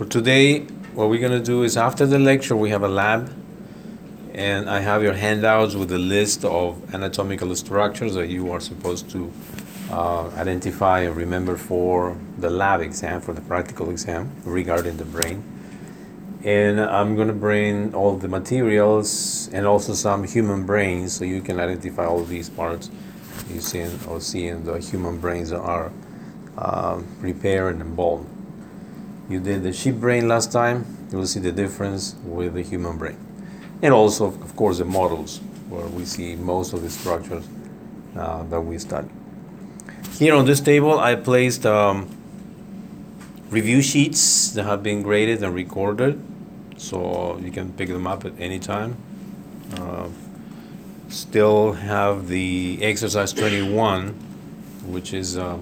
For today, what we're gonna do is after the lecture, we have a lab. And I have your handouts with a list of anatomical structures that you are supposed to uh, identify and remember for the lab exam, for the practical exam regarding the brain. And I'm gonna bring all the materials and also some human brains so you can identify all these parts you see or see in the human brains that are uh, prepared and involved. You did the sheep brain last time, you will see the difference with the human brain. And also, of course, the models, where we see most of the structures uh, that we study. Here on this table, I placed um, review sheets that have been graded and recorded, so you can pick them up at any time. Uh, still have the exercise 21, which is uh, uh,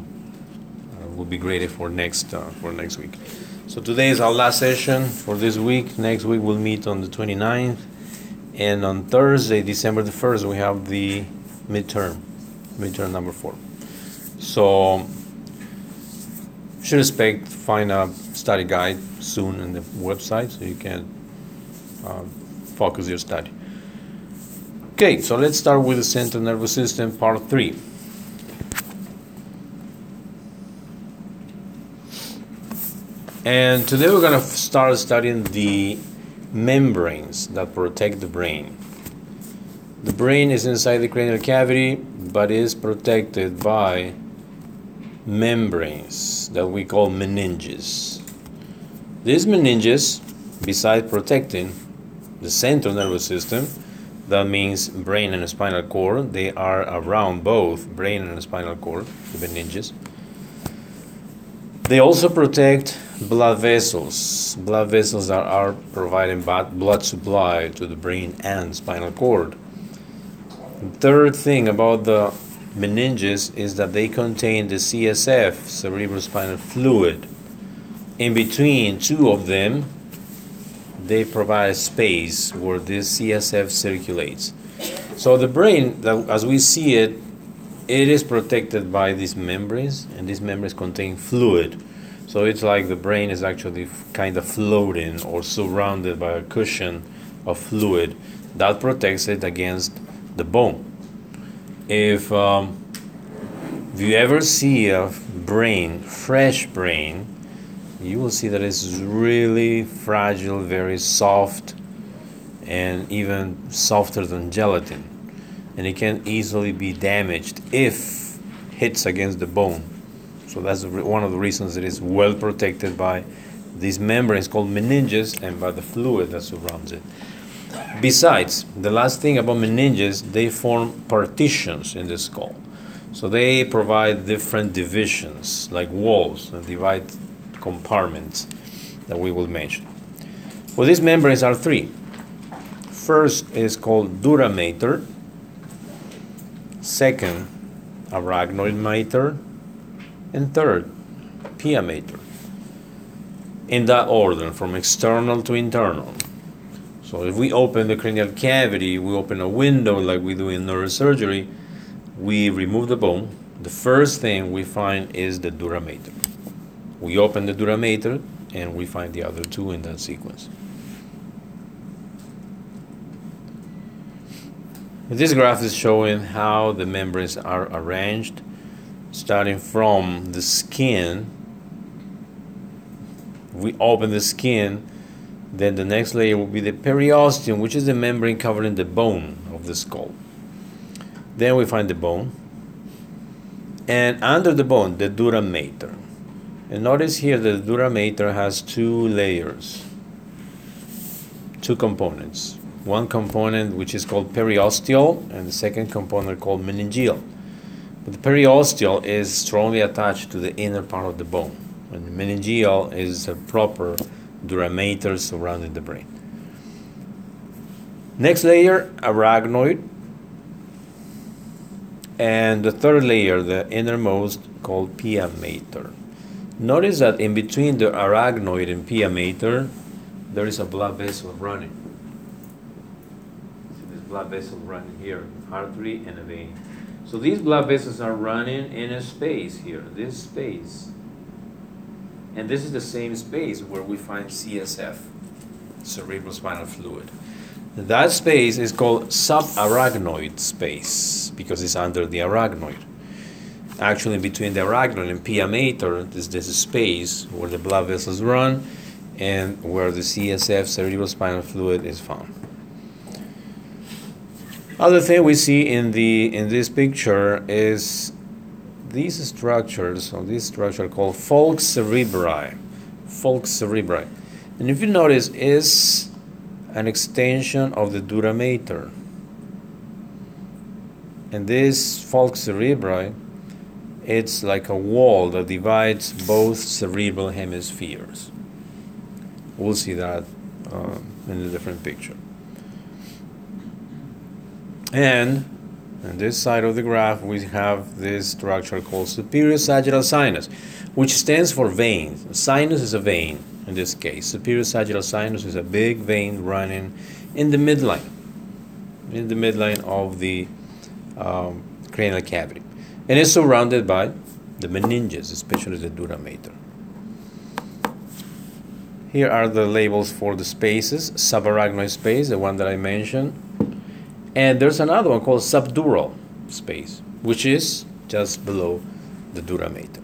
will be graded for next uh, for next week. So today is our last session for this week. Next week we'll meet on the 29th. And on Thursday, December the 1st, we have the midterm, midterm number four. So should expect to find a study guide soon in the website so you can uh, focus your study. Okay, so let's start with the central nervous system, part three. And today we're going to start studying the membranes that protect the brain. The brain is inside the cranial cavity but is protected by membranes that we call meninges. These meninges, besides protecting the central nervous system, that means brain and spinal cord, they are around both brain and spinal cord, the meninges. They also protect blood vessels. Blood vessels are, are providing blood supply to the brain and spinal cord. Third thing about the meninges is that they contain the CSF, cerebrospinal fluid. In between two of them, they provide space where this CSF circulates. So the brain, as we see it, it is protected by these membranes, and these membranes contain fluid. So it's like the brain is actually kind of floating or surrounded by a cushion of fluid that protects it against the bone. If, um, if you ever see a brain, fresh brain, you will see that it's really fragile, very soft, and even softer than gelatin. And it can easily be damaged if hits against the bone. So that's one of the reasons it is well protected by these membranes called meninges and by the fluid that surrounds it. Besides, the last thing about meninges, they form partitions in the skull. So they provide different divisions, like walls, and divide compartments that we will mention. Well, these membranes are three. First is called dura mater. Second, arachnoid mater. And third, pia mater. In that order, from external to internal. So if we open the cranial cavity, we open a window like we do in neurosurgery, we remove the bone. The first thing we find is the dura mater. We open the dura mater and we find the other two in that sequence. This graph is showing how the membranes are arranged, starting from the skin. We open the skin, then the next layer will be the periosteum, which is the membrane covering the bone of the skull. Then we find the bone, and under the bone, the dura mater. And notice here the dura mater has two layers, two components. One component which is called periosteal, and the second component called meningeal. But the periosteal is strongly attached to the inner part of the bone, and the meningeal is a proper dura mater surrounding the brain. Next layer, arachnoid, and the third layer, the innermost, called pia mater. Notice that in between the arachnoid and pia mater, there is a blood vessel running. This blood vessel running here, artery and a vein. So these blood vessels are running in a space here, this space. And this is the same space where we find CSF, cerebrospinal fluid. That space is called subarachnoid space because it's under the arachnoid. Actually, between the arachnoid and pia mater, there's this space where the blood vessels run and where the CSF, cerebrospinal fluid, is found. Other thing we see in the in this picture is these structures, or this structure called falx cerebri, falx cerebri, and if you notice, is an extension of the dura mater. And this falx cerebri, it's like a wall that divides both cerebral hemispheres. We'll see that uh, in a different picture. And on this side of the graph, we have this structure called superior sagittal sinus, which stands for vein. Sinus is a vein in this case. Superior sagittal sinus is a big vein running in the midline, in the midline of the um, cranial cavity. And it's surrounded by the meninges, especially the dura mater. Here are the labels for the spaces, subarachnoid space, the one that I mentioned, and there's another one called subdural space, which is just below the dura mater.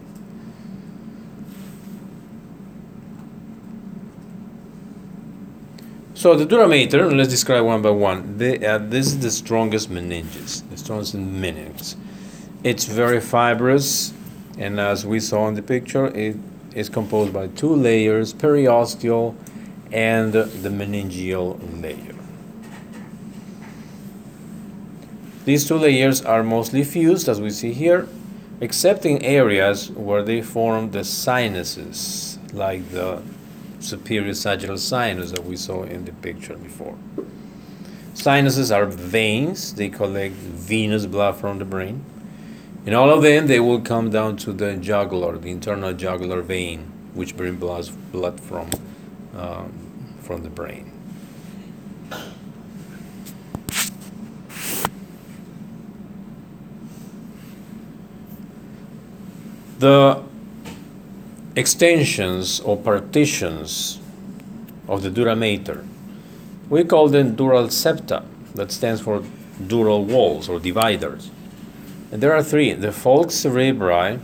So the dura mater, let's describe one by one. Uh, this is the strongest meninges, the strongest meninges. It's very fibrous, and as we saw in the picture, it is composed by two layers, periosteal and the meningeal layer. These two layers are mostly fused, as we see here, except in areas where they form the sinuses, like the superior sagittal sinus that we saw in the picture before. Sinuses are veins, they collect venous blood from the brain. In all of them, they will come down to the jugular, the internal jugular vein, which brings blood from, um, from the brain. The extensions or partitions of the dura mater, we call them dural septa, that stands for dural walls or dividers. And there are three the falx cerebri,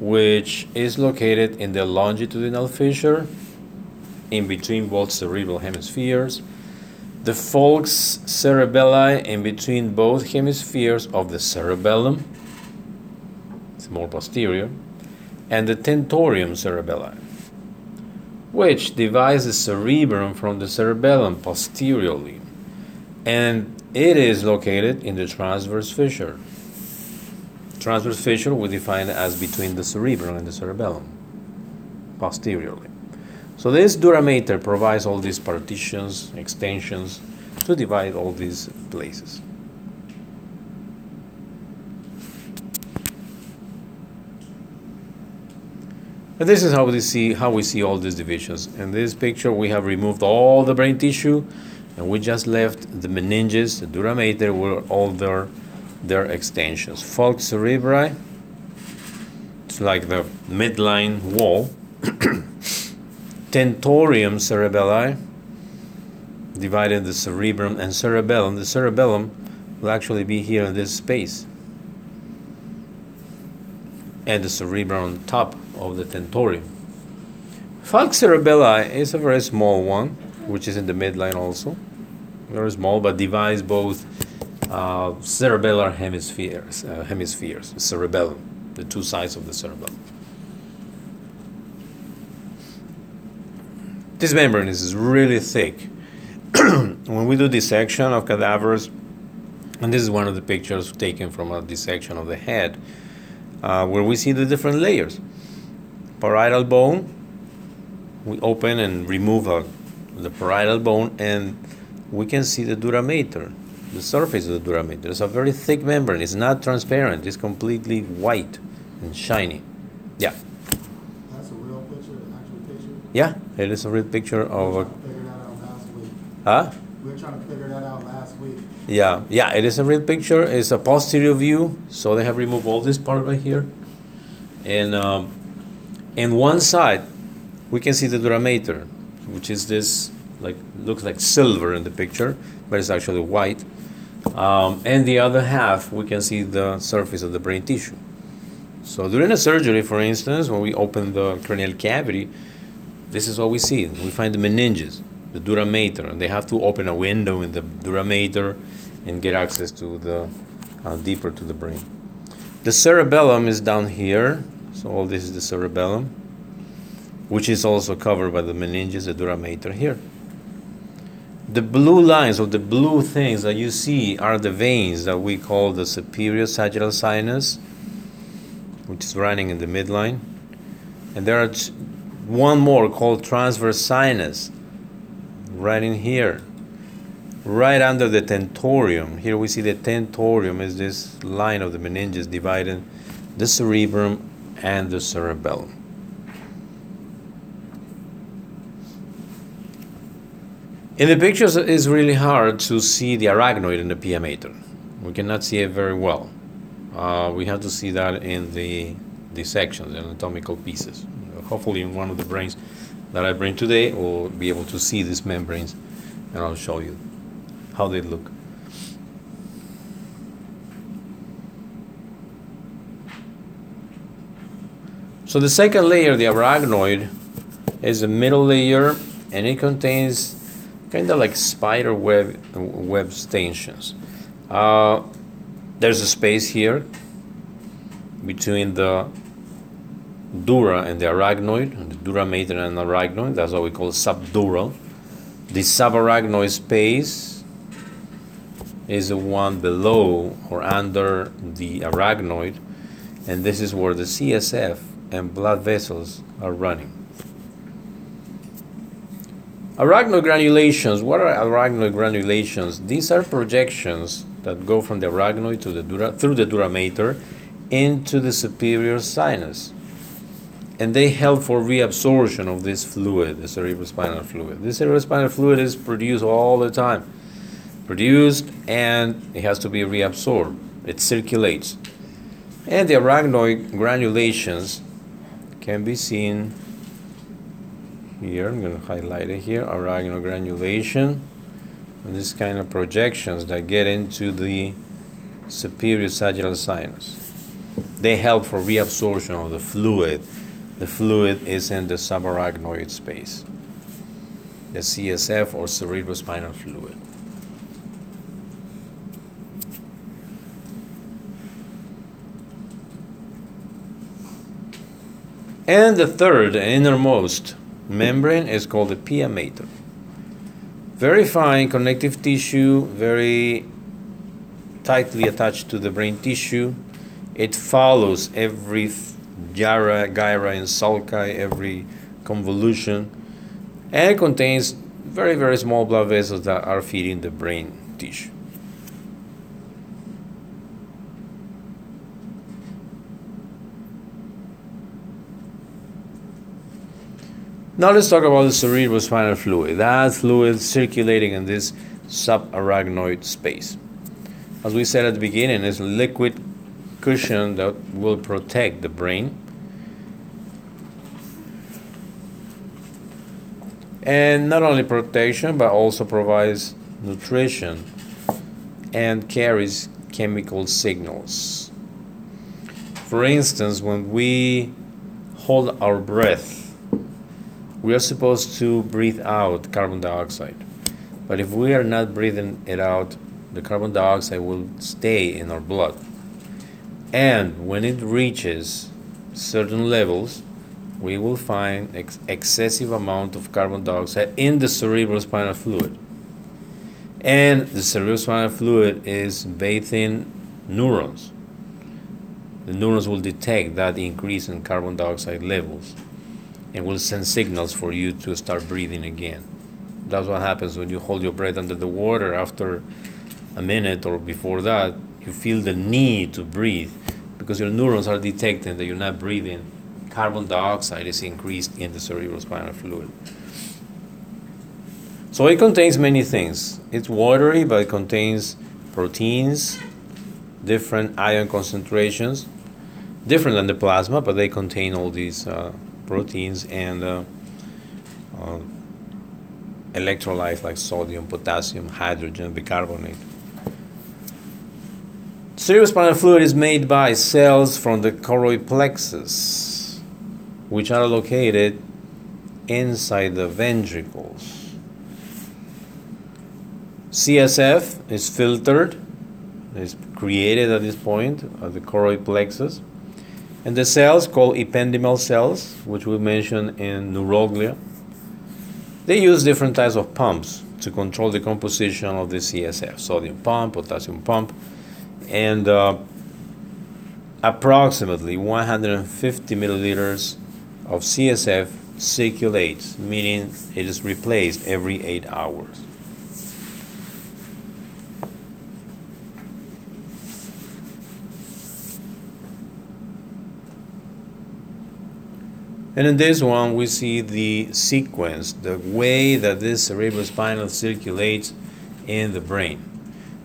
which is located in the longitudinal fissure in between both cerebral hemispheres, the falx cerebelli in between both hemispheres of the cerebellum, it's more posterior, and the tentorium cerebelli, which divides the cerebrum from the cerebellum posteriorly, and it is located in the transverse fissure. Transverse fissure we define as between the cerebrum and the cerebellum, posteriorly. So this dura mater provides all these partitions, extensions to divide all these places. And this is how we see how we see all these divisions. In this picture, we have removed all the brain tissue, and we just left the meninges, the dura mater, with all their their extensions. Falx cerebri, it's like the midline wall. Tentorium cerebelli, divided the cerebrum and cerebellum. The cerebellum will actually be here in this space. And the cerebrum on top of the tentorium. Falx cerebelli is a very small one, which is in the midline also. Very small, but divides both uh, cerebellar hemispheres, uh, hemispheres, cerebellum, the two sides of the cerebellum. This membrane is really thick. when we do dissection of cadavers, and this is one of the pictures taken from a dissection of the head, uh, where we see the different layers parietal bone, we open and remove a, the parietal bone, and we can see the dura mater, the surface of the dura mater. It's a very thick membrane. It's not transparent. It's completely white and shiny. Yeah. That's a real picture, an actual picture? Yeah, it is a real picture of a. were trying to figure that out last week. Huh? We were trying to figure that out last week. Yeah, yeah, it is a real picture. It's a posterior view, so they have removed all this part right here, and um, and one side we can see the dura mater, which is this like looks like silver in the picture, but it's actually white. Um, and the other half, we can see the surface of the brain tissue. So during a surgery, for instance, when we open the cranial cavity, this is what we see. We find the meninges, the dura mater, and they have to open a window in the dura mater and get access to the uh, deeper to the brain. The cerebellum is down here, so all this is the cerebellum, which is also covered by the meninges, the dura mater here. The blue lines or the blue things that you see are the veins that we call the superior sagittal sinus, which is running in the midline. And there are one more called transverse sinus, right in here, right under the tentorium. Here we see the tentorium is this line of the meninges dividing the cerebrum and the cerebellum. In the pictures, it's really hard to see the arachnoid in the pia mater. We cannot see it very well. Uh, we have to see that in the dissections, the anatomical pieces. Hopefully, in one of the brains that I bring today, we'll be able to see these membranes, and I'll show you how they look. So the second layer, the arachnoid, is the middle layer, and it contains kind of like spider web web extensions. Uh, there's a space here between the dura and the arachnoid, the dura mater and arachnoid. That's what we call subdural. The subarachnoid space is the one below or under the arachnoid, and this is where the CSF and blood vessels are running. Arachnoid granulations. What are arachnoid granulations? These are projections that go from the arachnoid to the dura, through the dura mater into the superior sinus. And they help for reabsorption of this fluid, the cerebrospinal fluid. This cerebrospinal fluid is produced all the time. Produced and it has to be reabsorbed. It circulates. And the arachnoid granulations can be seen here. I'm going to highlight it here. Arachnoid granulation. And this kind of projections that get into the superior sagittal sinus. They help for reabsorption of the fluid. The fluid is in the subarachnoid space, the CSF or cerebrospinal fluid. And the third, innermost membrane is called the pia mater. Very fine connective tissue, very tightly attached to the brain tissue. It follows every gyra, gyra and sulci, every convolution, and it contains very, very small blood vessels that are feeding the brain tissue. Now let's talk about the cerebrospinal fluid. That fluid circulating in this subarachnoid space. As we said at the beginning, it's a liquid cushion that will protect the brain. And not only protection, but also provides nutrition and carries chemical signals. For instance, when we hold our breath, we are supposed to breathe out carbon dioxide. But if we are not breathing it out, the carbon dioxide will stay in our blood. And when it reaches certain levels, we will find ex- excessive amount of carbon dioxide in the cerebrospinal fluid. And the cerebrospinal fluid is bathing neurons. The neurons will detect that increase in carbon dioxide levels and will send signals for you to start breathing again. That's what happens when you hold your breath under the water after a minute or before that, you feel the need to breathe because your neurons are detecting that you're not breathing. Carbon dioxide is increased in the cerebrospinal fluid. So it contains many things. It's watery, but it contains proteins, different ion concentrations, different than the plasma, but they contain all these uh, proteins and uh, uh, electrolytes like sodium, potassium, hydrogen, bicarbonate. Cerebrospinal fluid is made by cells from the choroid plexus, which are located inside the ventricles. CSF is filtered, is created at this point at the choroid plexus, and the cells called ependymal cells, which we mentioned in neuroglia, they use different types of pumps to control the composition of the CSF, sodium pump, potassium pump, and uh, approximately 150 milliliters of CSF circulates, meaning it is replaced every eight hours. And in this one, we see the sequence, the way that this cerebrospinal circulates in the brain.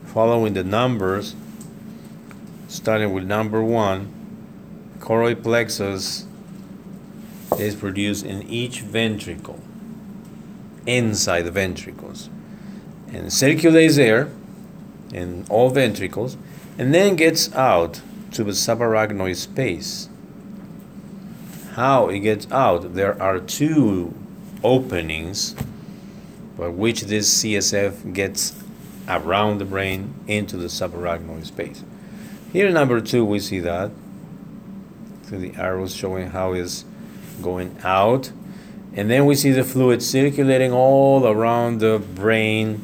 Following the numbers, starting with number one, choroid plexus is produced in each ventricle, inside the ventricles, and circulates there in all ventricles, and then gets out to the subarachnoid space. How it gets out? There are two openings by which this CSF gets around the brain into the subarachnoid space. Here number two, we see that. through the arrows showing how it's going out. And then we see the fluid circulating all around the brain.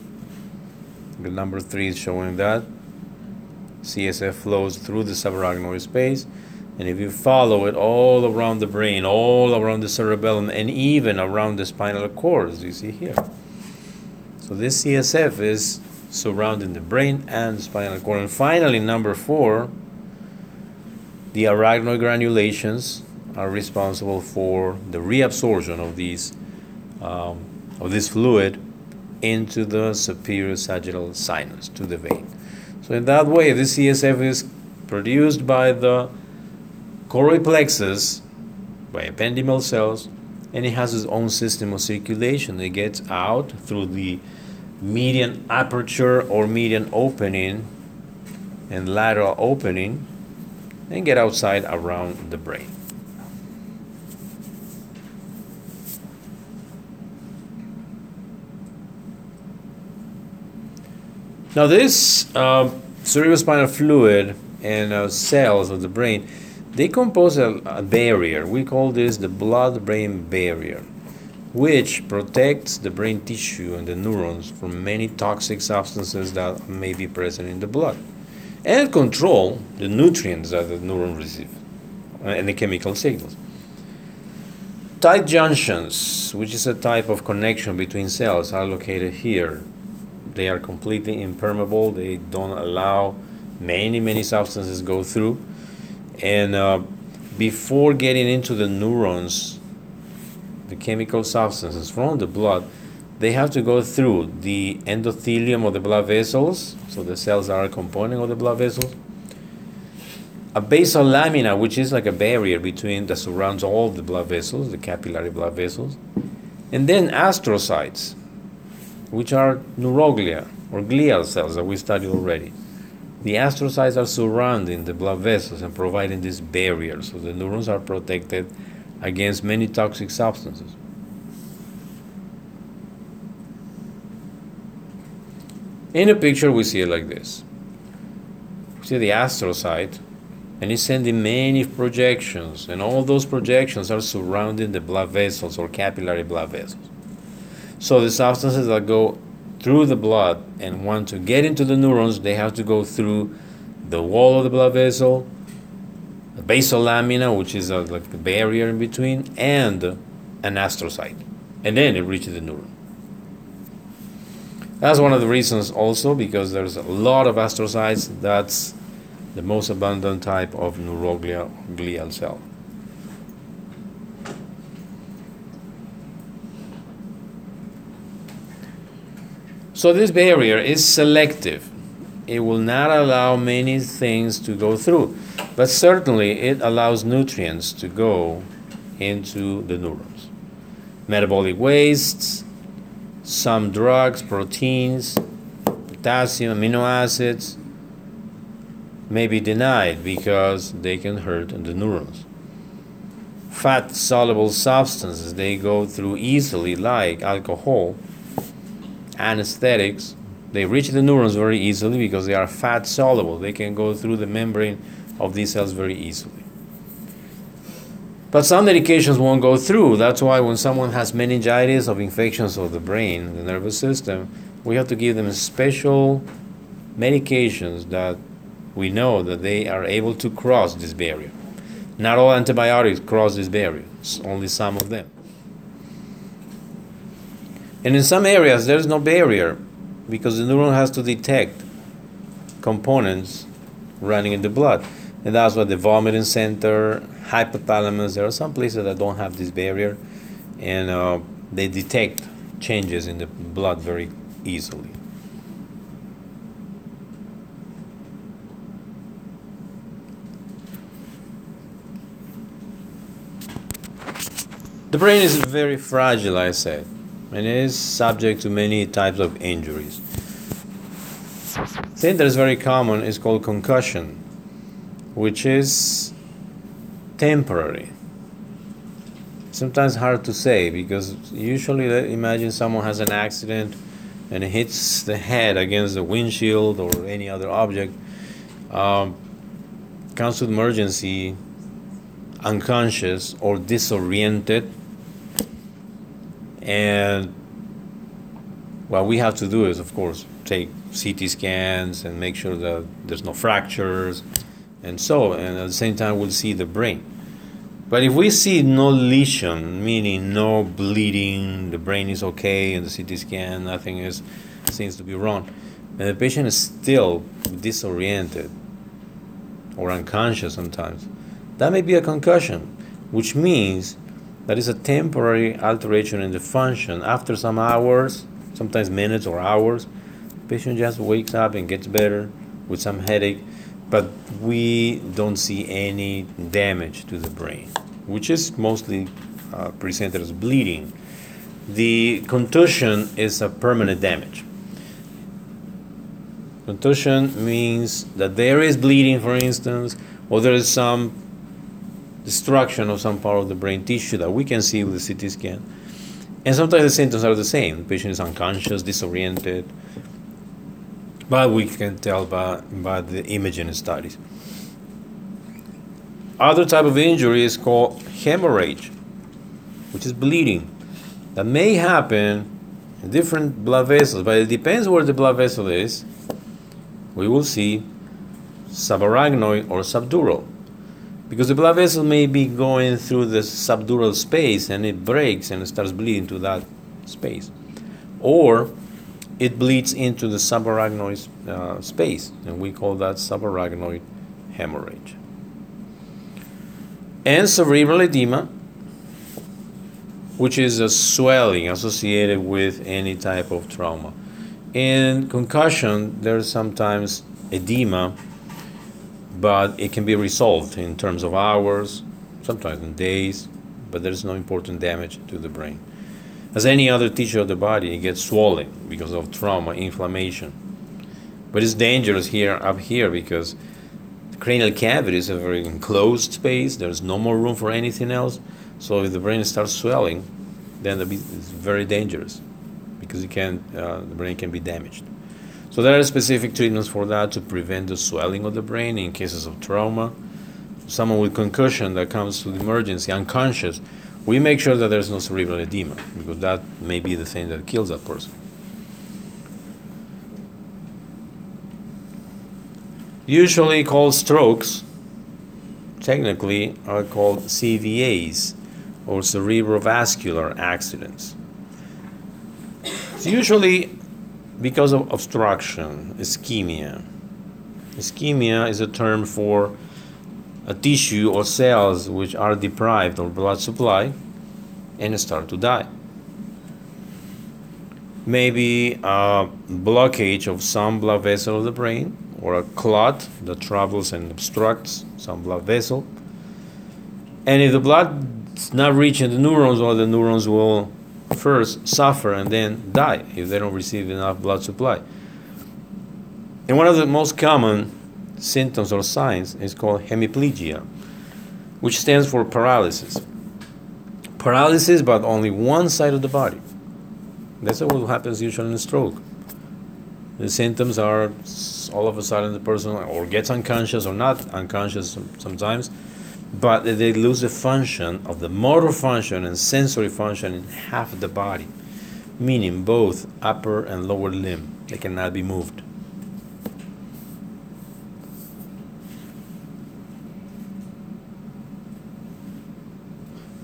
The number three is showing that. CSF flows through the subarachnoid space. And if you follow it all around the brain, all around the cerebellum, and even around the spinal cord, as you see here. So this CSF is surrounding the brain and spinal cord. And finally, number four, the arachnoid granulations are responsible for the reabsorption of these um, of this fluid into the superior sagittal sinus to the vein. So in that way, this CSF is produced by the choroid plexus by ependymal cells, and it has its own system of circulation. It gets out through the median aperture or median opening and lateral opening and get outside around the brain. Now, this uh, cerebrospinal fluid and uh, cells of the brain, they compose a, a barrier. We call this the blood-brain barrier which protects the brain tissue and the neurons from many toxic substances that may be present in the blood and control the nutrients that the neuron receive uh, and the chemical signals. Tight junctions, which is a type of connection between cells, are located here. They are completely impermeable. They don't allow many, many substances go through. And uh, before getting into the neurons, the chemical substances from the blood, they have to go through the endothelium of the blood vessels, so the cells are a component of the blood vessels. A basal lamina, which is like a barrier between that surrounds all the blood vessels, the capillary blood vessels, and then astrocytes, which are neuroglia or glial cells that we studied already. The astrocytes are surrounding the blood vessels and providing this barrier, so the neurons are protected against many toxic substances. In a picture, we see it like this. We see the astrocyte, and it's sending many projections, and all those projections are surrounding the blood vessels or capillary blood vessels. So the substances that go through the blood and want to get into the neurons, they have to go through the wall of the blood vessel, the basal lamina, which is a, like the barrier in between, and an astrocyte. And then it reaches the neuron. That's one of the reasons also because there's a lot of astrocytes. That's the most abundant type of neuroglia glial cell. So this barrier is selective. It will not allow many things to go through, but certainly it allows nutrients to go into the neurons. metabolic wastes, some drugs, proteins, potassium, amino acids may be denied because they can hurt the neurons. Fat soluble substances they go through easily, like alcohol, anesthetics, they reach the neurons very easily because they are fat soluble. They can go through the membrane of these cells very easily. But some medications won't go through. That's why when someone has meningitis of infections of the brain, the nervous system, we have to give them special medications that we know that they are able to cross this barrier. Not all antibiotics cross this barrier, only some of them. And in some areas, there's no barrier because the neuron has to detect components running in the blood. And that's why the vomiting center, hypothalamus, there are some places that don't have this barrier and uh, they detect changes in the blood very easily. The brain is very fragile, I said, and is subject to many types of injuries. thing that is very common is called concussion, which is temporary. Sometimes hard to say because usually imagine someone has an accident and hits the head against the windshield or any other object, um, comes to emergency, unconscious or disoriented, and what we have to do is, of course, take CT scans and make sure that there's no fractures and so, and at the same time, we'll see the brain. But if we see no lesion, meaning no bleeding, the brain is okay, and the CT scan, nothing is seems to be wrong, and the patient is still disoriented or unconscious sometimes, that may be a concussion, which means that is a temporary alteration in the function. After some hours, sometimes minutes or hours, patient just wakes up and gets better with some headache but we don't see any damage to the brain, which is mostly uh, presented as bleeding. The contusion is a permanent damage. Contusion means that there is bleeding, for instance, or there is some destruction of some part of the brain tissue that we can see with the CT scan. And sometimes the symptoms are the same. The patient is unconscious, disoriented, but we can tell by, by the imaging studies. Other type of injury is called hemorrhage, which is bleeding. That may happen in different blood vessels, but it depends where the blood vessel is. We will see subarachnoid or subdural. Because the blood vessel may be going through the subdural space and it breaks and it starts bleeding to that space. Or it bleeds into the subarachnoid uh, space, and we call that subarachnoid hemorrhage. And cerebral edema, which is a swelling associated with any type of trauma. In concussion, there's sometimes edema, but it can be resolved in terms of hours, sometimes in days, but there's no important damage to the brain. As any other tissue of the body, it gets swollen because of trauma, inflammation. But it's dangerous here up here because the cranial cavity is a very enclosed space. There's no more room for anything else. So if the brain starts swelling, then it's very dangerous because it can, uh, the brain can be damaged. So there are specific treatments for that to prevent the swelling of the brain in cases of trauma. Someone with concussion that comes to the emergency unconscious, we make sure that there's no cerebral edema because that may be the thing that kills that person. Usually called strokes, technically are called CVAs or cerebrovascular accidents. It's usually because of obstruction, ischemia. Ischemia is a term for a tissue or cells which are deprived of blood supply and start to die. Maybe a blockage of some blood vessel of the brain or a clot that travels and obstructs some blood vessel. And if the blood is not reaching the neurons, or the neurons will first suffer and then die if they don't receive enough blood supply. And one of the most common symptoms or signs is called hemiplegia, which stands for paralysis. Paralysis, but only one side of the body. That's what happens usually in a stroke. The symptoms are all of a sudden the person or gets unconscious or not unconscious sometimes, but they lose the function of the motor function and sensory function in half of the body, meaning both upper and lower limb. They cannot be moved.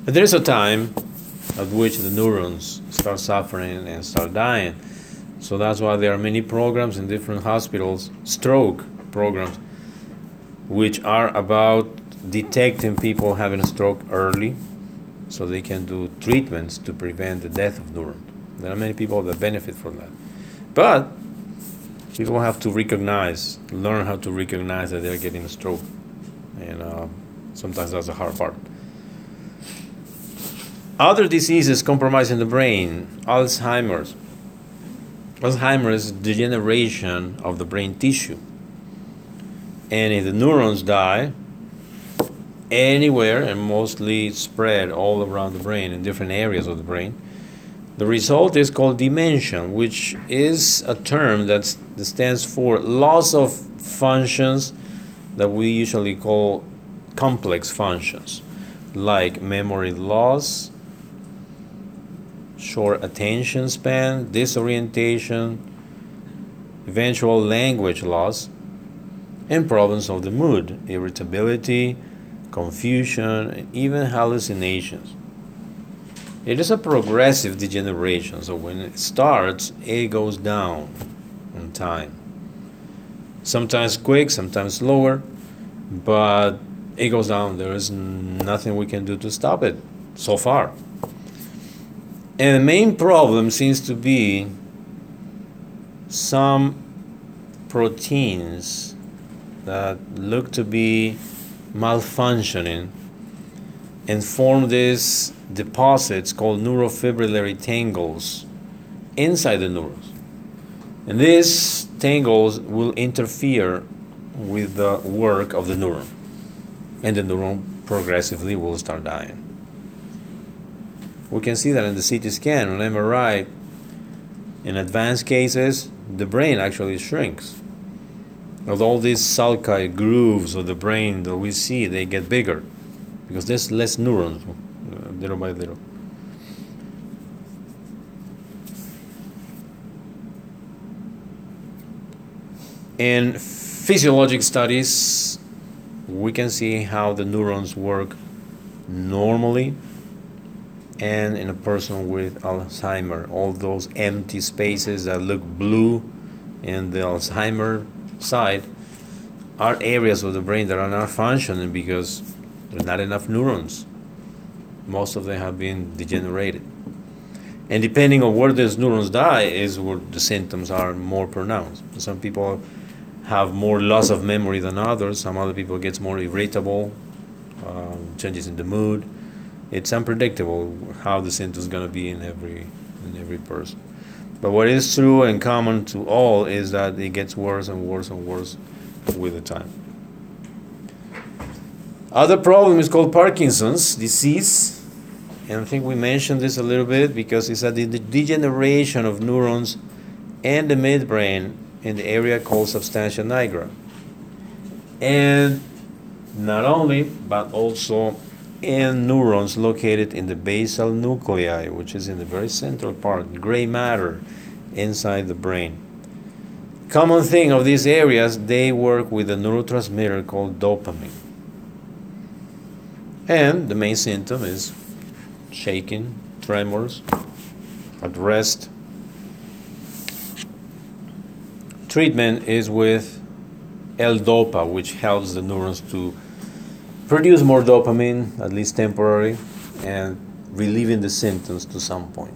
There is a time at which the neurons start suffering and start dying. So that's why there are many programs in different hospitals, stroke programs, which are about detecting people having a stroke early so they can do treatments to prevent the death of neurons. There are many people that benefit from that. But people have to recognize, learn how to recognize that they're getting a stroke. And uh, sometimes that's the hard part. Other diseases compromising the brain, Alzheimer's. Alzheimer's degeneration of the brain tissue. And if the neurons die, anywhere and mostly spread all around the brain in different areas of the brain, the result is called dementia, which is a term that stands for loss of functions that we usually call complex functions, like memory loss, short attention span, disorientation, eventual language loss, and problems of the mood, irritability, confusion, and even hallucinations. It is a progressive degeneration, so when it starts, it goes down in time. Sometimes quick, sometimes slower, but it goes down. There is nothing we can do to stop it so far. And the main problem seems to be some proteins that look to be malfunctioning and form these deposits called neurofibrillary tangles inside the neurons. And these tangles will interfere with the work of the neuron, and the neuron progressively will start dying. We can see that in the CT scan on MRI. In advanced cases, the brain actually shrinks. With all these sulci grooves of the brain that we see, they get bigger because there's less neurons, uh, little by little. In physiologic studies, we can see how the neurons work normally and in a person with Alzheimer, all those empty spaces that look blue in the Alzheimer side are areas of the brain that are not functioning because there's not enough neurons. Most of them have been degenerated. And depending on where those neurons die is where the symptoms are more pronounced. Some people have more loss of memory than others. Some other people get more irritable, um, changes in the mood it's unpredictable how the symptoms going to be in every in every person. But what is true and common to all is that it gets worse and worse and worse with the time. Other problem is called Parkinson's disease, and I think we mentioned this a little bit because it's a de- degeneration of neurons and the midbrain in the area called substantia nigra. And not only, but also and neurons located in the basal nuclei, which is in the very central part, gray matter inside the brain. Common thing of these areas, they work with a neurotransmitter called dopamine. And the main symptom is shaking, tremors, at rest. Treatment is with L-DOPA, which helps the neurons to produce more dopamine, at least temporarily, and relieving the symptoms to some point.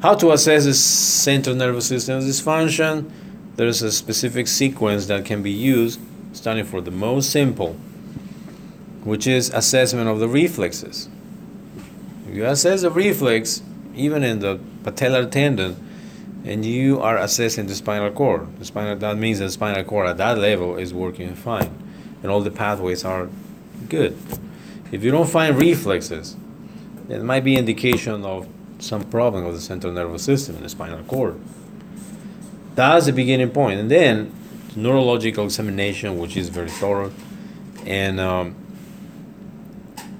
How to assess the central nervous system dysfunction? There's a specific sequence that can be used. starting for the most simple, which is assessment of the reflexes. If you assess the reflex, even in the patellar tendon, and you are assessing the spinal cord, the spinal that means the spinal cord at that level is working fine, and all the pathways are good. If you don't find reflexes, it might be indication of some problem with the central nervous system in the spinal cord. That's the beginning point, and then neurological examination, which is very thorough, and um,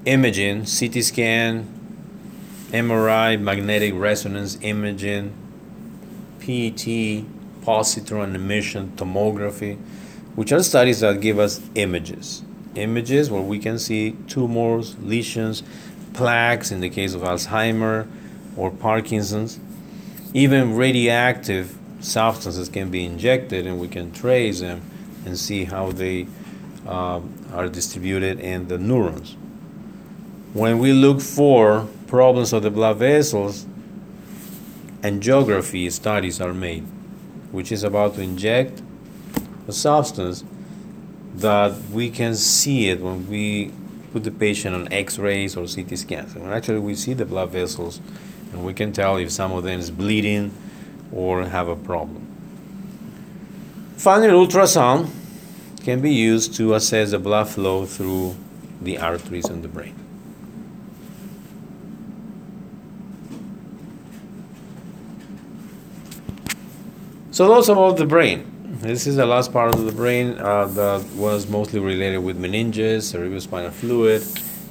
imaging, CT scan, MRI, magnetic resonance imaging, PET, positron emission tomography, which are studies that give us images. Images where we can see tumors, lesions, plaques in the case of Alzheimer or Parkinson's. Even radioactive substances can be injected and we can trace them and see how they uh, are distributed in the neurons. When we look for problems of the blood vessels, angiography studies are made, which is about to inject a substance that we can see it when we put the patient on x-rays or CT scans. And actually we see the blood vessels and we can tell if some of them is bleeding or have a problem. Finally, ultrasound can be used to assess the blood flow through the arteries in the brain. So those about the brain. This is the last part of the brain uh, that was mostly related with meninges, cerebrospinal fluid,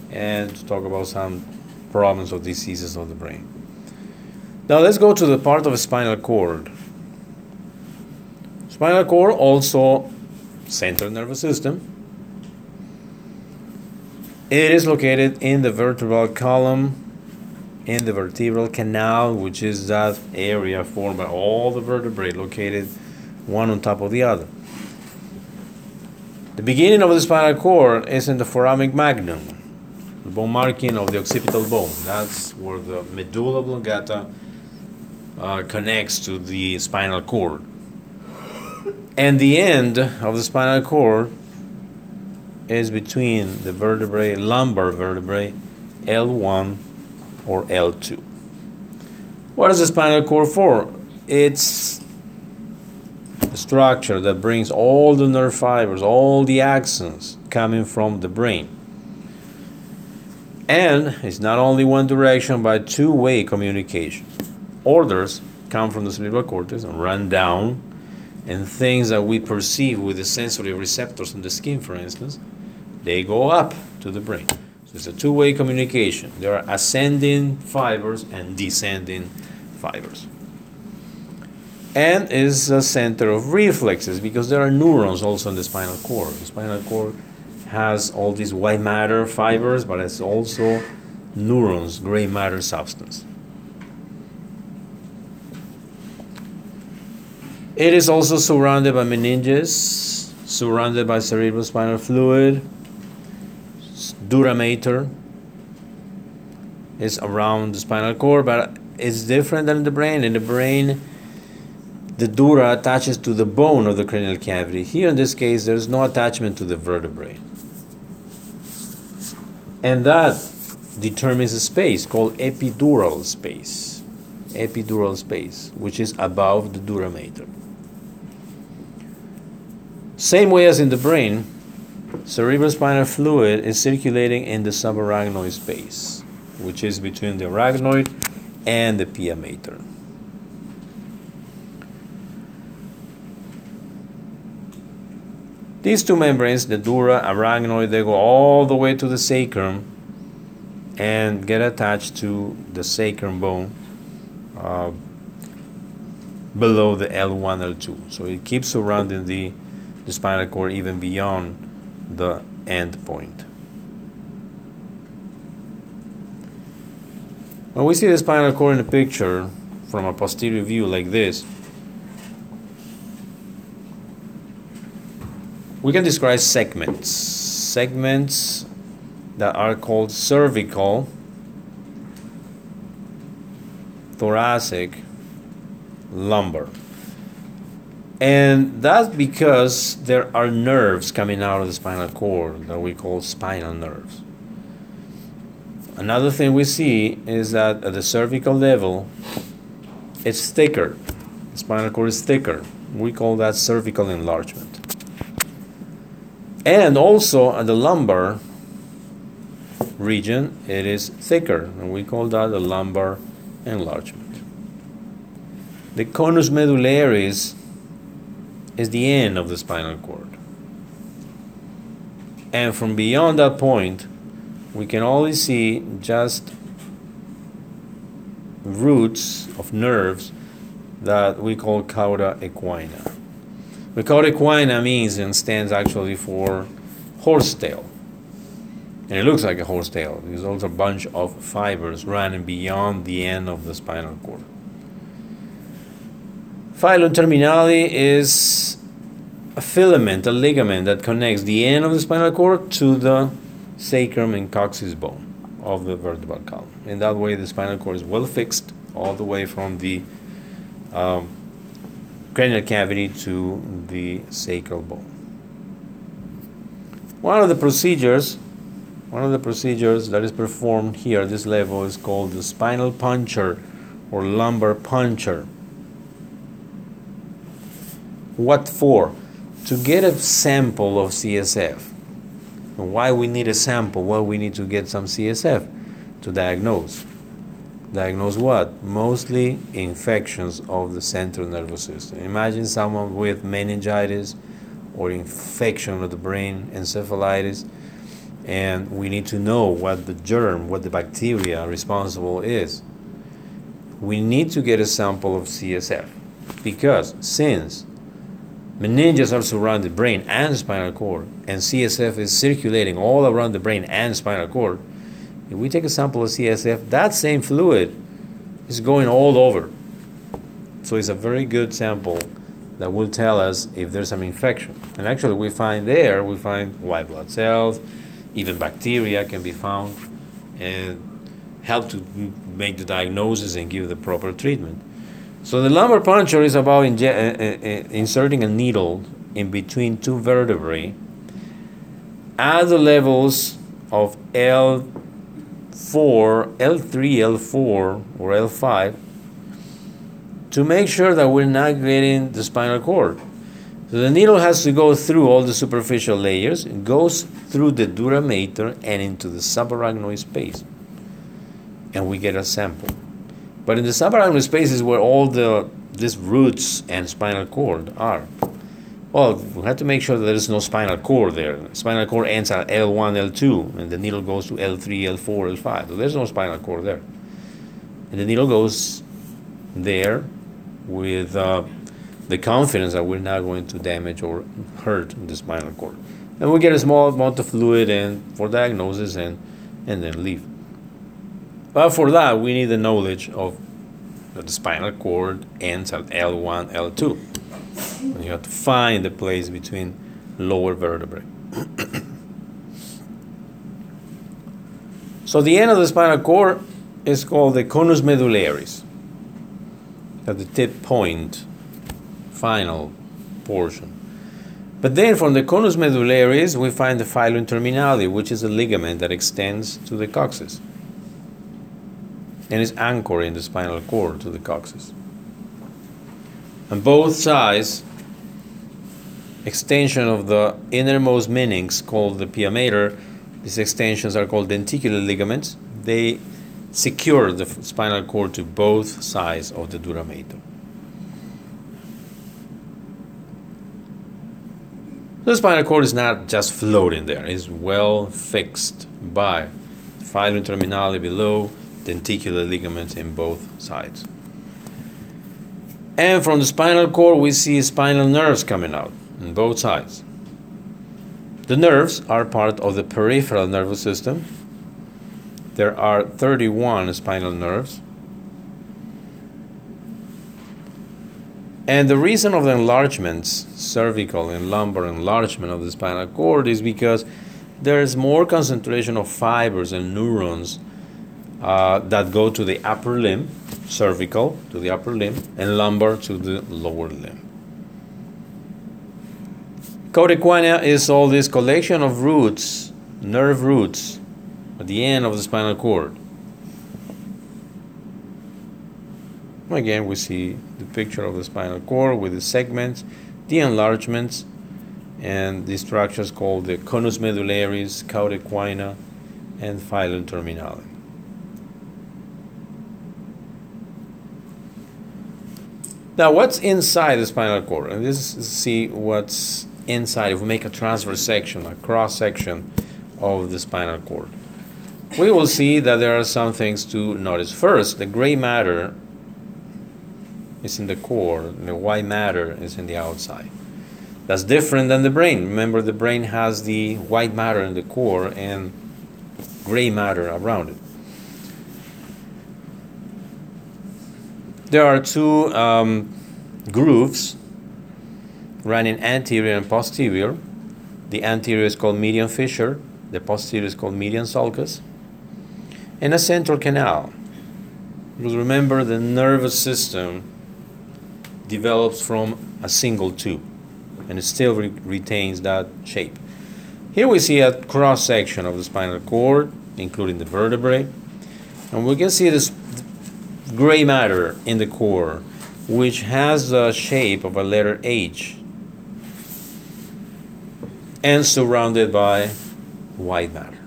and to talk about some problems or diseases of the brain. Now let's go to the part of the spinal cord. Spinal cord also central nervous system. It is located in the vertebral column in the vertebral canal, which is that area formed by all the vertebrae located one on top of the other. The beginning of the spinal cord is in the foramen magnum, the bone marking of the occipital bone. That's where the medulla oblongata uh, connects to the spinal cord. And the end of the spinal cord is between the vertebrae, lumbar vertebrae, L1 or L2. What is the spinal cord for? It's a structure that brings all the nerve fibers, all the axons coming from the brain. And it's not only one direction, but two way communication. Orders come from the cerebral cortex and run down, and things that we perceive with the sensory receptors in the skin, for instance, they go up to the brain. It's a two-way communication. There are ascending fibers and descending fibers. And is a center of reflexes because there are neurons also in the spinal cord. The spinal cord has all these white matter fibers, but it's also neurons, gray matter substance. It is also surrounded by meninges, surrounded by cerebrospinal fluid, dura mater is around the spinal cord, but it's different than the brain. In the brain, the dura attaches to the bone of the cranial cavity. Here, in this case, there's no attachment to the vertebrae. And that determines a space called epidural space. Epidural space, which is above the dura mater. Same way as in the brain, Cerebrospinal fluid is circulating in the subarachnoid space, which is between the arachnoid and the pia mater. These two membranes, the dura, arachnoid, they go all the way to the sacrum and get attached to the sacrum bone uh, below the L1, L2. So it keeps surrounding the, the spinal cord even beyond the end point. When we see the spinal cord in the picture from a posterior view like this, we can describe segments. Segments that are called cervical, thoracic, lumbar. And that's because there are nerves coming out of the spinal cord that we call spinal nerves. Another thing we see is that at the cervical level, it's thicker. The spinal cord is thicker. We call that cervical enlargement. And also at the lumbar region, it is thicker, and we call that the lumbar enlargement. The conus medullaris is the end of the spinal cord. And from beyond that point, we can only see just roots of nerves that we call cauda equina. The cauda equina means and stands actually for horsetail. And it looks like a horsetail. There's also a bunch of fibers running beyond the end of the spinal cord. Filum terminale is a filament, a ligament that connects the end of the spinal cord to the sacrum and coccyx bone of the vertebral column. In that way, the spinal cord is well fixed all the way from the um, cranial cavity to the sacral bone. One of the procedures, one of the procedures that is performed here at this level is called the spinal puncture or lumbar puncture. What for? To get a sample of CSF. And why we need a sample? Well, we need to get some CSF to diagnose. Diagnose what? Mostly infections of the central nervous system. Imagine someone with meningitis or infection of the brain, encephalitis, and we need to know what the germ, what the bacteria responsible is. We need to get a sample of CSF because since meninges are surrounding the brain and spinal cord, and CSF is circulating all around the brain and spinal cord, if we take a sample of CSF, that same fluid is going all over. So it's a very good sample that will tell us if there's some infection. And actually, we find there, we find white blood cells, even bacteria can be found, and help to make the diagnosis and give the proper treatment. So the lumbar puncture is about inje- uh, uh, uh, inserting a needle in between two vertebrae at the levels of L4, L3, L4, or L5 to make sure that we're not getting the spinal cord. So the needle has to go through all the superficial layers, it goes through the dura mater and into the subarachnoid space, and we get a sample. But in the subarachnoid space is where all the these roots and spinal cord are. Well, we have to make sure that there is no spinal cord there. Spinal cord ends at L1, L2, and the needle goes to L3, L4, L5. So there's no spinal cord there. And the needle goes there with uh, the confidence that we're not going to damage or hurt the spinal cord. And we get a small amount of fluid and for diagnosis and, and then leave. But for that, we need the knowledge of the spinal cord ends at L1, L2. And you have to find the place between lower vertebrae. so the end of the spinal cord is called the conus medullaris, at the tip point, final portion. But then from the conus medullaris, we find the filum terminale, which is a ligament that extends to the coccyx and is anchored in the spinal cord to the coccyx. On both sides, extension of the innermost meninx called the pia mater, these extensions are called denticular ligaments. They secure the spinal cord to both sides of the dura mater. The spinal cord is not just floating there, it's well fixed by filum terminale below, denticular ligaments in both sides. And from the spinal cord, we see spinal nerves coming out on both sides. The nerves are part of the peripheral nervous system. There are 31 spinal nerves. And the reason of the enlargements, cervical and lumbar enlargement of the spinal cord, is because there is more concentration of fibers and neurons uh, that go to the upper limb, cervical to the upper limb, and lumbar to the lower limb. Cauda equina is all this collection of roots, nerve roots, at the end of the spinal cord. Again, we see the picture of the spinal cord with the segments, the enlargements, and the structures called the conus medullaris, cauda equina, and filum terminale. Now, what's inside the spinal cord? And is see what's inside. If we make a transverse section, a cross section of the spinal cord, we will see that there are some things to notice. First, the gray matter is in the core, and the white matter is in the outside. That's different than the brain. Remember, the brain has the white matter in the core and gray matter around it. There are two um, grooves running anterior and posterior. The anterior is called median fissure, the posterior is called median sulcus, and a central canal. Because remember, the nervous system develops from a single tube and it still re- retains that shape. Here we see a cross section of the spinal cord, including the vertebrae, and we can see this gray matter in the core, which has the shape of a letter H and surrounded by white matter.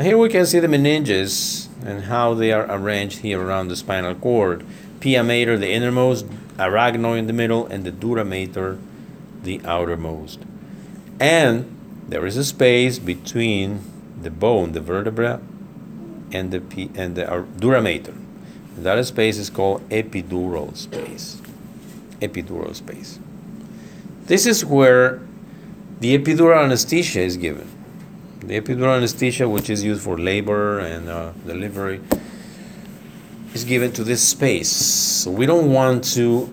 Here we can see the meninges and how they are arranged here around the spinal cord. Pia mater, the innermost, arachnoid in the middle, and the dura mater, the outermost. And there is a space between the bone, the vertebra, and the and the dura mater. That space is called epidural space. Epidural space. This is where the epidural anesthesia is given. The epidural anesthesia, which is used for labor and uh, delivery, is given to this space. So we don't want to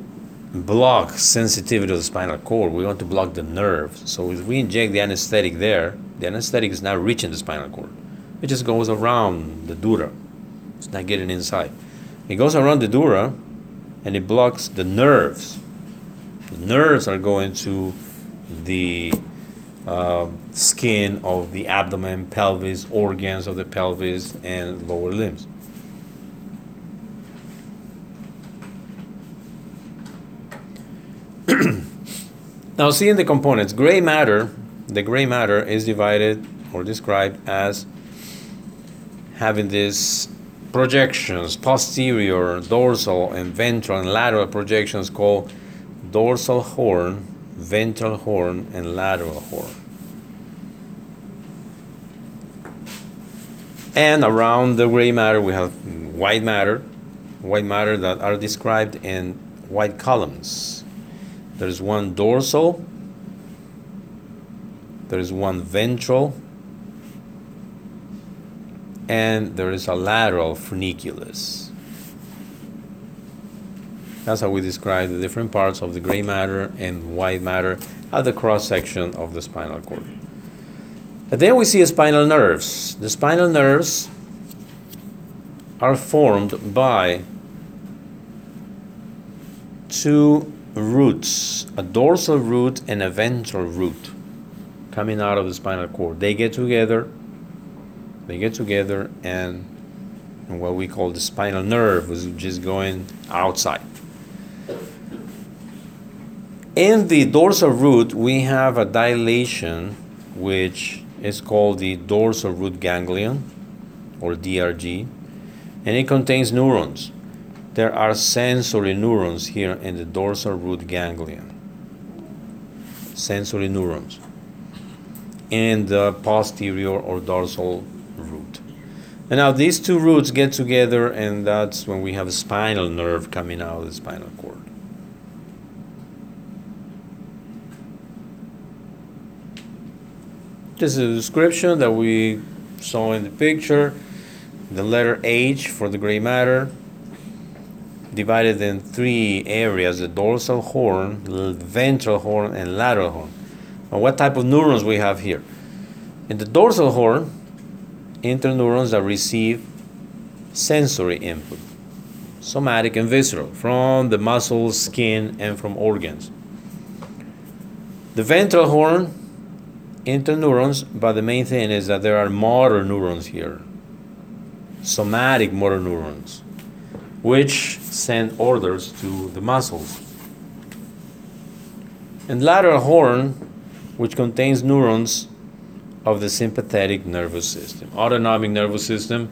block sensitivity of the spinal cord. We want to block the nerve. So if we inject the anesthetic there, the anesthetic is not reaching the spinal cord. It just goes around the dura. It's not getting inside. It goes around the dura and it blocks the nerves. The nerves are going to the uh, skin of the abdomen, pelvis, organs of the pelvis, and lower limbs. now, seeing the components, gray matter, the gray matter is divided or described as having these projections, posterior, dorsal, and ventral and lateral projections called dorsal horn, ventral horn, and lateral horn. And around the gray matter, we have white matter, white matter that are described in white columns. There's one dorsal, there is one ventral, and there is a lateral funiculus. That's how we describe the different parts of the gray matter and white matter at the cross section of the spinal cord. And then we see spinal nerves. The spinal nerves are formed by two roots, a dorsal root and a ventral root coming out of the spinal cord. They get together they get together and, what we call the spinal nerve is just going outside. In the dorsal root, we have a dilation which is called the dorsal root ganglion or DRG, and it contains neurons. There are sensory neurons here in the dorsal root ganglion. Sensory neurons in the posterior or dorsal and now these two roots get together, and that's when we have a spinal nerve coming out of the spinal cord. This is a description that we saw in the picture. The letter H for the gray matter, divided in three areas the dorsal horn, ventral horn, and lateral horn. What type of neurons we have here? In the dorsal horn, interneurons that receive sensory input, somatic and visceral, from the muscles, skin, and from organs. The ventral horn, interneurons, but the main thing is that there are motor neurons here, somatic motor neurons, which send orders to the muscles. And lateral horn, which contains neurons of the sympathetic nervous system, autonomic nervous system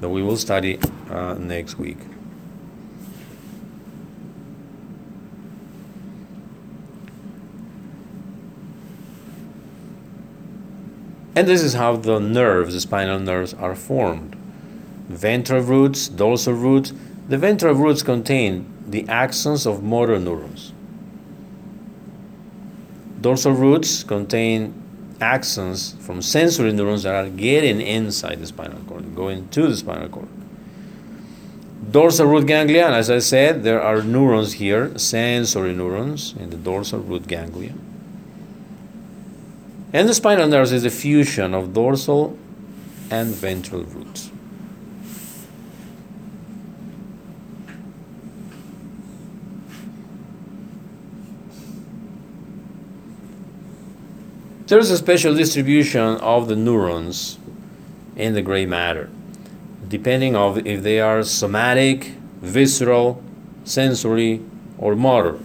that we will study uh, next week. And this is how the nerves, the spinal nerves, are formed. Ventral roots, dorsal roots. The ventral roots contain the axons of motor neurons. Dorsal roots contain axons from sensory neurons that are getting inside the spinal cord, going to the spinal cord. Dorsal root ganglia, as I said, there are neurons here, sensory neurons in the dorsal root ganglia. And the spinal nerves is a fusion of dorsal and ventral roots. There's a special distribution of the neurons in the gray matter, depending on if they are somatic, visceral, sensory, or motor.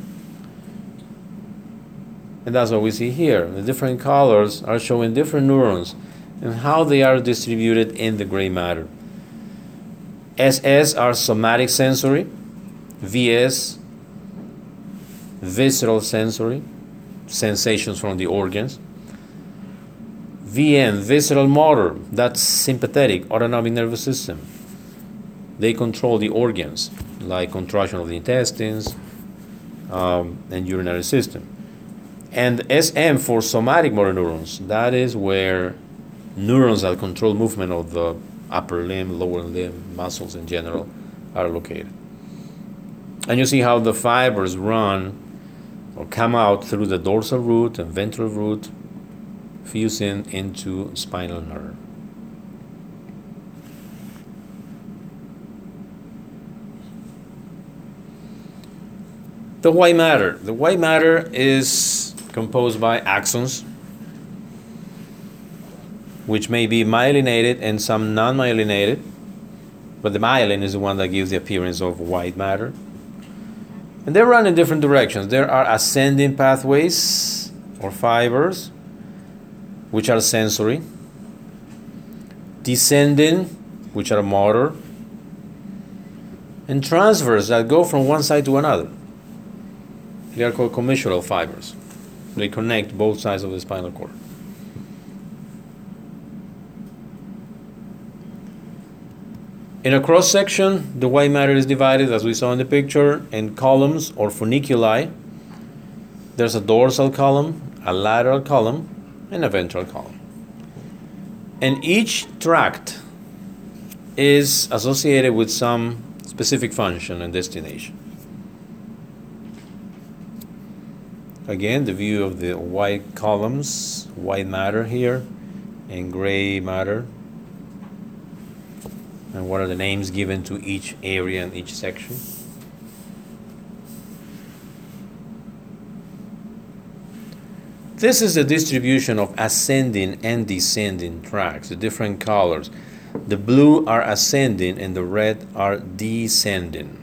And that's what we see here. The different colors are showing different neurons and how they are distributed in the gray matter. SS are somatic sensory, VS, visceral sensory, sensations from the organs. VM, visceral motor, that's sympathetic, autonomic nervous system. They control the organs, like contraction of the intestines um, and urinary system. And SM for somatic motor neurons, that is where neurons that control movement of the upper limb, lower limb, muscles in general are located. And you see how the fibers run or come out through the dorsal root and ventral root fusing into spinal nerve. The white matter. The white matter is composed by axons, which may be myelinated and some non myelinated, but the myelin is the one that gives the appearance of white matter. And they run in different directions. There are ascending pathways or fibers which are sensory, descending, which are motor, and transverse that go from one side to another. They are called commissural fibers. They connect both sides of the spinal cord. In a cross section, the white matter is divided, as we saw in the picture, in columns or funiculi. There's a dorsal column, a lateral column, and a ventral column. And each tract is associated with some specific function and destination. Again, the view of the white columns, white matter here, and gray matter. And what are the names given to each area and each section? This is the distribution of ascending and descending tracks, the different colors. The blue are ascending and the red are descending.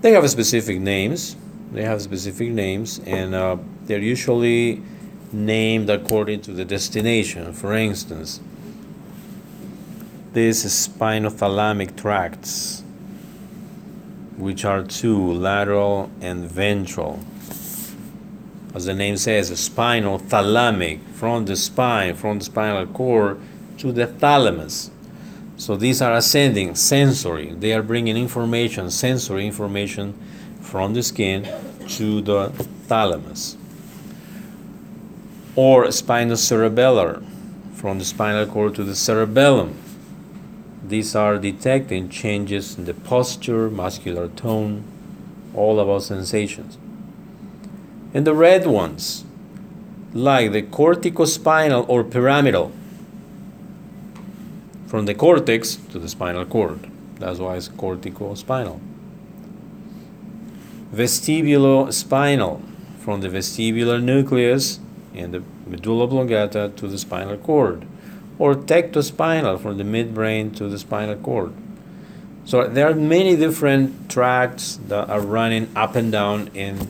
They have specific names. They have specific names, and uh, they're usually named according to the destination. For instance, these spinothalamic tracts, which are two, lateral and ventral as the name says, spinal thalamic, from the spine, from the spinal cord to the thalamus. So these are ascending, sensory. They are bringing information, sensory information from the skin to the thalamus. Or spinocerebellar, from the spinal cord to the cerebellum. These are detecting changes in the posture, muscular tone, all about sensations and the red ones, like the corticospinal or pyramidal, from the cortex to the spinal cord. That's why it's corticospinal. Vestibulospinal, from the vestibular nucleus and the medulla oblongata to the spinal cord, or tectospinal from the midbrain to the spinal cord. So there are many different tracts that are running up and down in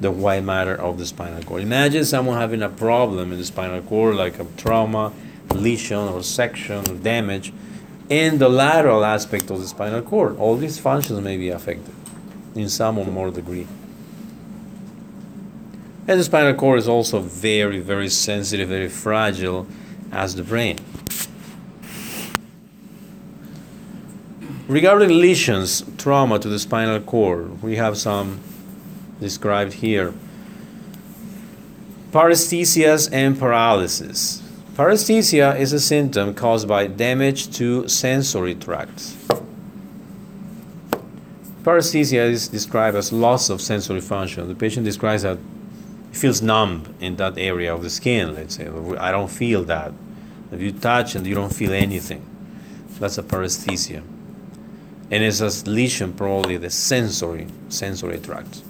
the white matter of the spinal cord. Imagine someone having a problem in the spinal cord, like a trauma, lesion, or section, or damage in the lateral aspect of the spinal cord. All these functions may be affected in some or more degree. And the spinal cord is also very, very sensitive, very fragile as the brain. Regarding lesions, trauma to the spinal cord, we have some described here. Paresthesias and paralysis. Paresthesia is a symptom caused by damage to sensory tracts. Paresthesia is described as loss of sensory function. The patient describes that he feels numb in that area of the skin, let's say. I don't feel that. If you touch and you don't feel anything, that's a paresthesia. And it's a lesion, probably the sensory, sensory tract.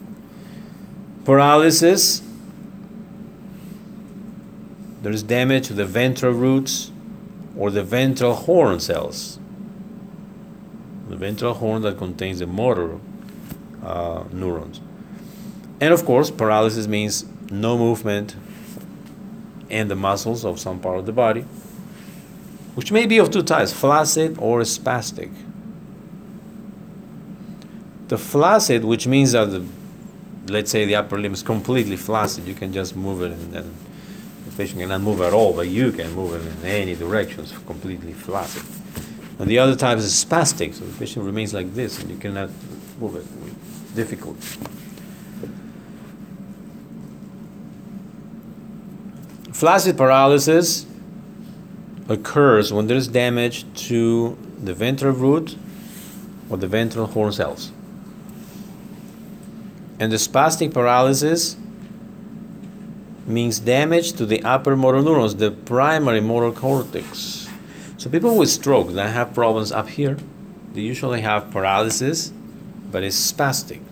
Paralysis, there is damage to the ventral roots or the ventral horn cells. The ventral horn that contains the motor uh, neurons. And of course, paralysis means no movement in the muscles of some part of the body, which may be of two types flaccid or spastic. The flaccid, which means that the, let's say the upper limb is completely flaccid, you can just move it and then the patient cannot move at all, but you can move it in any direction, it's completely flaccid. And the other type is spastic, so the patient remains like this and you cannot move it with difficulty. Flaccid paralysis occurs when there is damage to the ventral root or the ventral horn cells. And the spastic paralysis means damage to the upper motor neurons, the primary motor cortex. So people with stroke that have problems up here, they usually have paralysis, but it's spastic.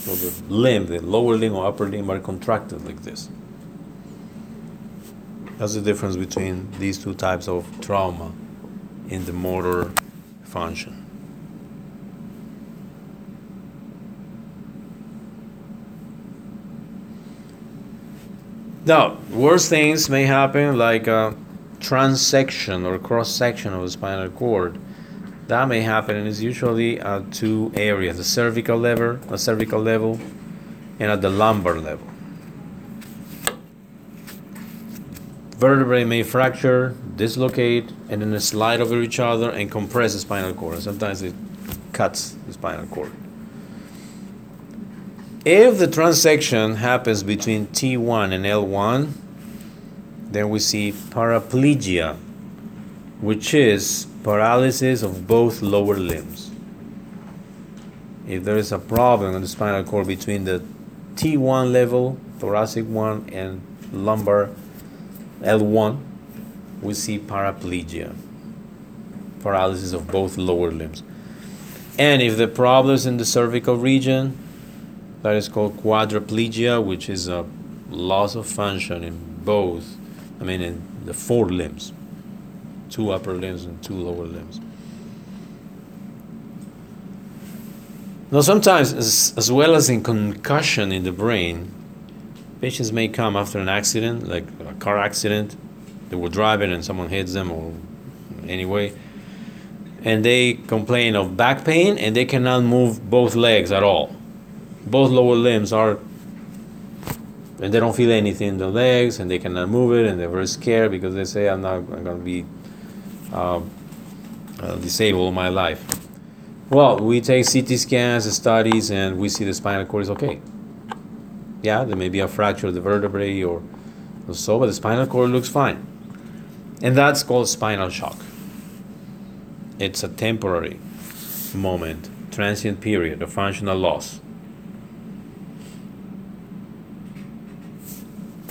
So the limb, the lower limb or upper limb are contracted like this. That's the difference between these two types of trauma in the motor function. Now, worse things may happen like a transection or cross section of the spinal cord. That may happen and it's usually at two areas, the cervical level, the cervical level, and at the lumbar level. Vertebrae may fracture, dislocate, and then slide over each other and compress the spinal cord. Sometimes it cuts the spinal cord. If the transection happens between T1 and L1, then we see paraplegia, which is paralysis of both lower limbs. If there is a problem in the spinal cord between the T1 level, thoracic one, and lumbar L1, we see paraplegia, paralysis of both lower limbs. And if the problem is in the cervical region, that is called quadriplegia, which is a loss of function in both, I mean, in the four limbs two upper limbs and two lower limbs. Now, sometimes, as, as well as in concussion in the brain, patients may come after an accident, like a car accident. They were driving and someone hits them, or anyway, and they complain of back pain and they cannot move both legs at all both lower limbs are and they don't feel anything in the legs and they cannot move it and they're very scared because they say i'm not i'm going to be uh, uh, disabled my life. Well we take ct scans and studies and we see the spinal cord is okay. Yeah there may be a fracture of the vertebrae or, or so but the spinal cord looks fine. And that's called spinal shock. It's a temporary moment transient period of functional loss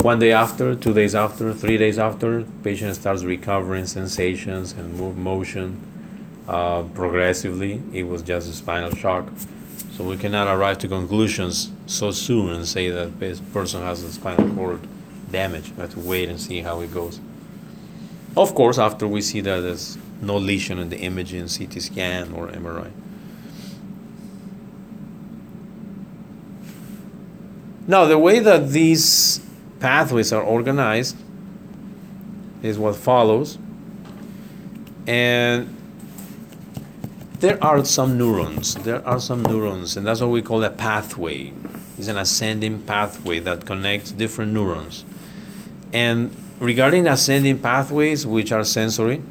one day after, two days after, three days after, patient starts recovering sensations and move motion uh, progressively. It was just a spinal shock. So we cannot arrive to conclusions so soon and say that this person has a spinal cord damage. We have to wait and see how it goes. Of course, after we see that there's no lesion in the imaging, CT scan, or MRI. Now, the way that these pathways are organized is what follows. And there are some neurons. There are some neurons, and that's what we call a pathway. It's an ascending pathway that connects different neurons. And regarding ascending pathways, which are sensory,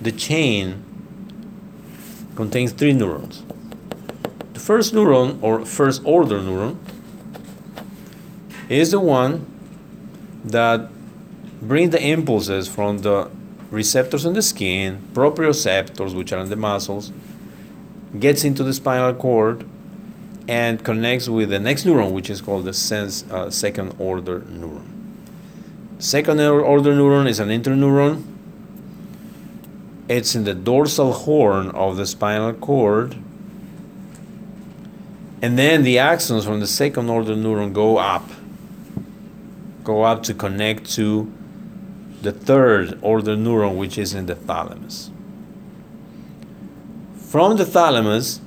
the chain contains three neurons. The first neuron, or first order neuron, is the one that brings the impulses from the receptors in the skin, proprioceptors, which are in the muscles, gets into the spinal cord and connects with the next neuron, which is called the sense, uh, second order neuron. Second order neuron is an interneuron. It's in the dorsal horn of the spinal cord. And then the axons from the second order neuron go up, go up to connect to the third order neuron, which is in the thalamus. From the thalamus,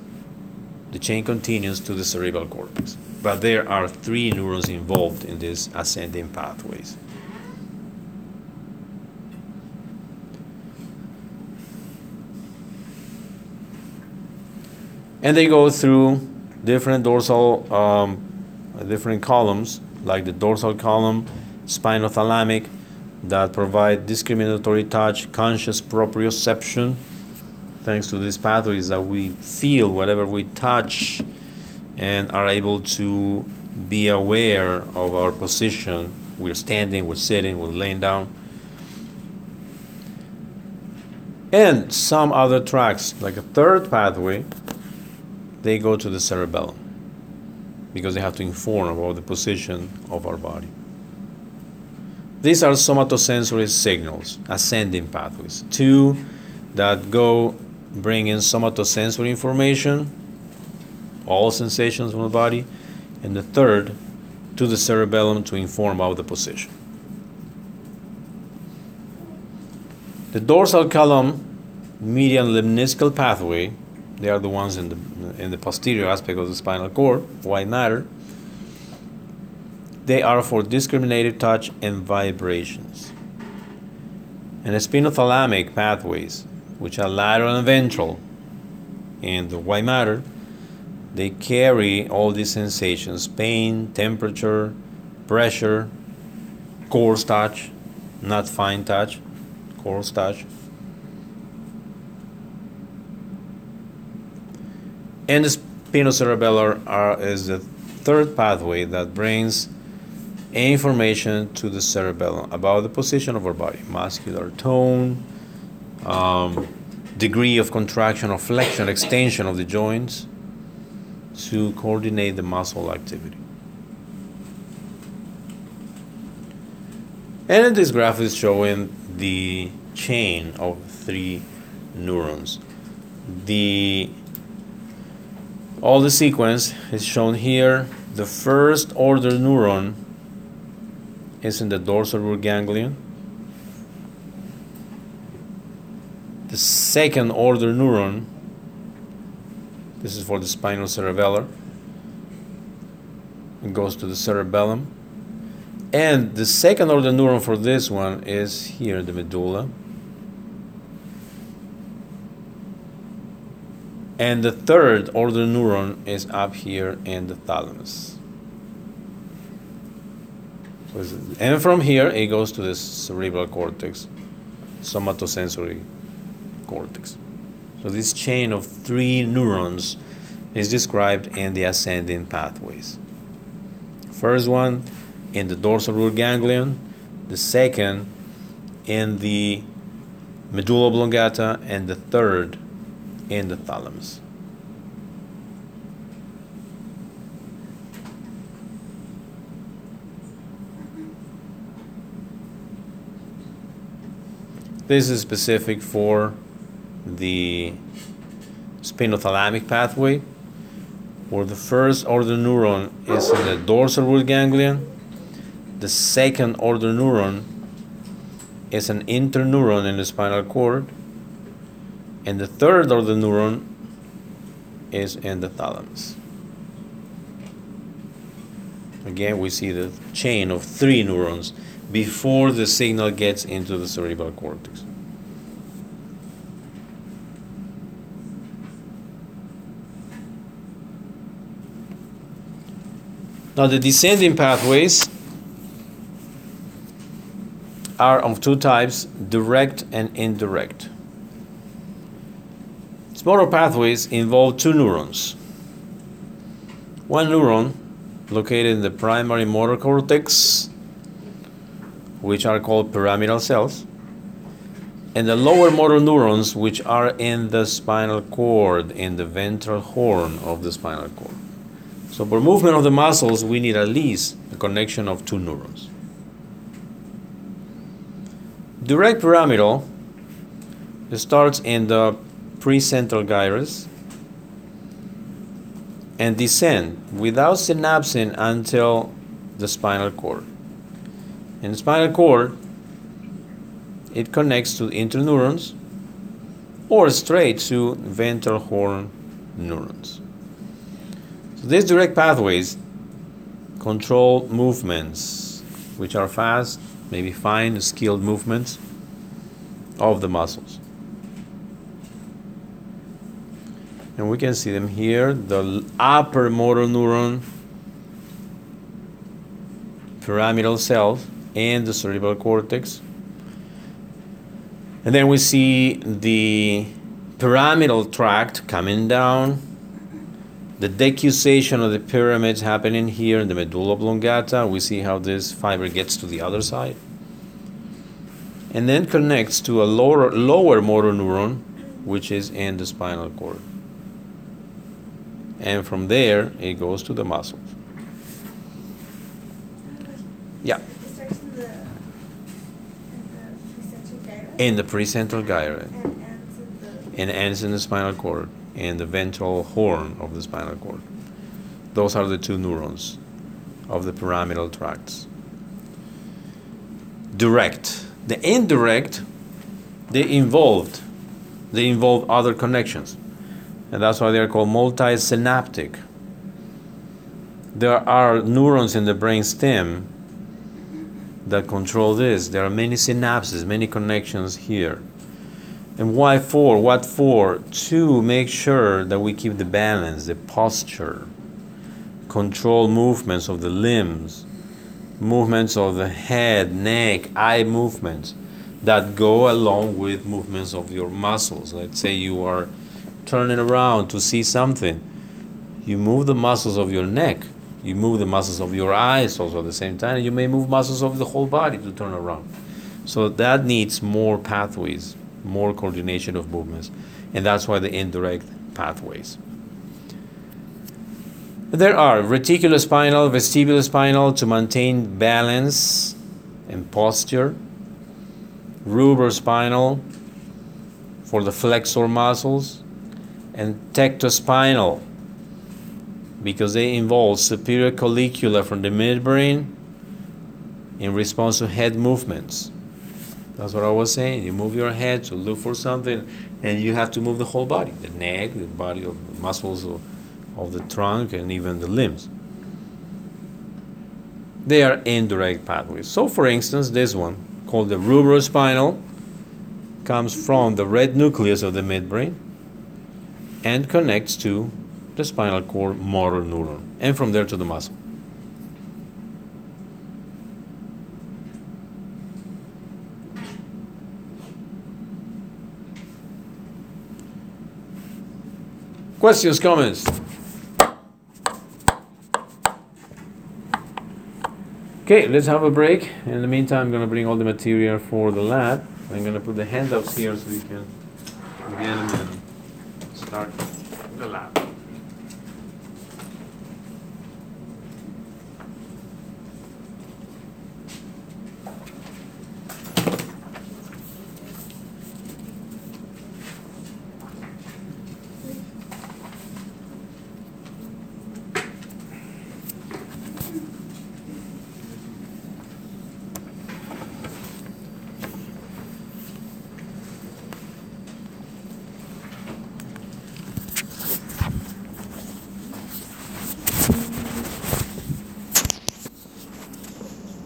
the chain continues to the cerebral cortex. But there are three neurons involved in these ascending pathways. And they go through different dorsal, um, different columns, like the dorsal column, spinothalamic, that provide discriminatory touch, conscious proprioception, thanks to these pathways that we feel whatever we touch and are able to be aware of our position. We're standing, we're sitting, we're laying down. And some other tracks, like a third pathway, they go to the cerebellum because they have to inform about the position of our body. These are somatosensory signals, ascending pathways. Two that go bring in somatosensory information, all sensations from the body, and the third to the cerebellum to inform about the position. The dorsal column, medial lemniscal pathway, they are the ones in the in the posterior aspect of the spinal cord, white matter they are for discriminated touch and vibrations. And the spinothalamic pathways, which are lateral and ventral, in the white matter, they carry all these sensations pain, temperature, pressure, coarse touch, not fine touch, coarse touch. And the spinocerebellar are, is the third pathway that brings information to the cerebellum about the position of our body, muscular tone, um, degree of contraction or flexion, extension of the joints to coordinate the muscle activity. And this graph is showing the chain of three neurons. The all the sequence is shown here. The first order neuron is in the dorsal root ganglion. The second order neuron, this is for the spinal cerebellar, it goes to the cerebellum. And the second order neuron for this one is here, the medulla. And the third order neuron is up here in the thalamus. And from here, it goes to the cerebral cortex, somatosensory cortex. So this chain of three neurons is described in the ascending pathways. First one in the dorsal root ganglion, the second in the medulla oblongata, and the third in the thalamus. This is specific for the spinothalamic pathway, where the first order neuron is in the dorsal root ganglion, the second order neuron is an interneuron in the spinal cord, and the third order neuron is in the thalamus. Again, we see the chain of three neurons before the signal gets into the cerebral cortex. Now, the descending pathways are of two types direct and indirect. Motor pathways involve two neurons. One neuron located in the primary motor cortex, which are called pyramidal cells, and the lower motor neurons, which are in the spinal cord, in the ventral horn of the spinal cord. So, for movement of the muscles, we need at least a connection of two neurons. Direct pyramidal starts in the precentral gyrus and descend without synapsing until the spinal cord. In the spinal cord, it connects to interneurons or straight to ventral horn neurons. So these direct pathways control movements, which are fast, maybe fine, skilled movements of the muscles. And we can see them here the upper motor neuron pyramidal cells and the cerebral cortex. And then we see the pyramidal tract coming down the decussation of the pyramids happening here in the medulla oblongata. We see how this fiber gets to the other side. And then connects to a lower lower motor neuron which is in the spinal cord and from there it goes to the muscles. Yeah. In the precentral gyrus. And ends in the spinal cord and the ventral horn of the spinal cord. Those are the two neurons of the pyramidal tracts. Direct. The indirect, they involved, they involve other connections and that's why they're called multisynaptic. There are neurons in the brain stem that control this. There are many synapses, many connections here. And why for? What for? To make sure that we keep the balance, the posture, control movements of the limbs, movements of the head, neck, eye movements that go along with movements of your muscles. Let's say you are turning around to see something, you move the muscles of your neck. You move the muscles of your eyes also at the same time. You may move muscles of the whole body to turn around. So that needs more pathways, more coordination of movements. And that's why the indirect pathways. There are reticulospinal, vestibulospinal to maintain balance and posture, rubrospinal for the flexor muscles, and tectospinal because they involve superior collicula from the midbrain in response to head movements. That's what I was saying. You move your head to look for something, and you have to move the whole body the neck, the body of the muscles of, of the trunk, and even the limbs. They are indirect pathways. So, for instance, this one, called the rubrospinal, comes from the red nucleus of the midbrain and connects to the spinal cord motor neuron and from there to the muscle. Questions, comments? Okay, let's have a break. In the meantime, I'm going to bring all the material for the lab. I'm going to put the handouts here so you can get them and sorry.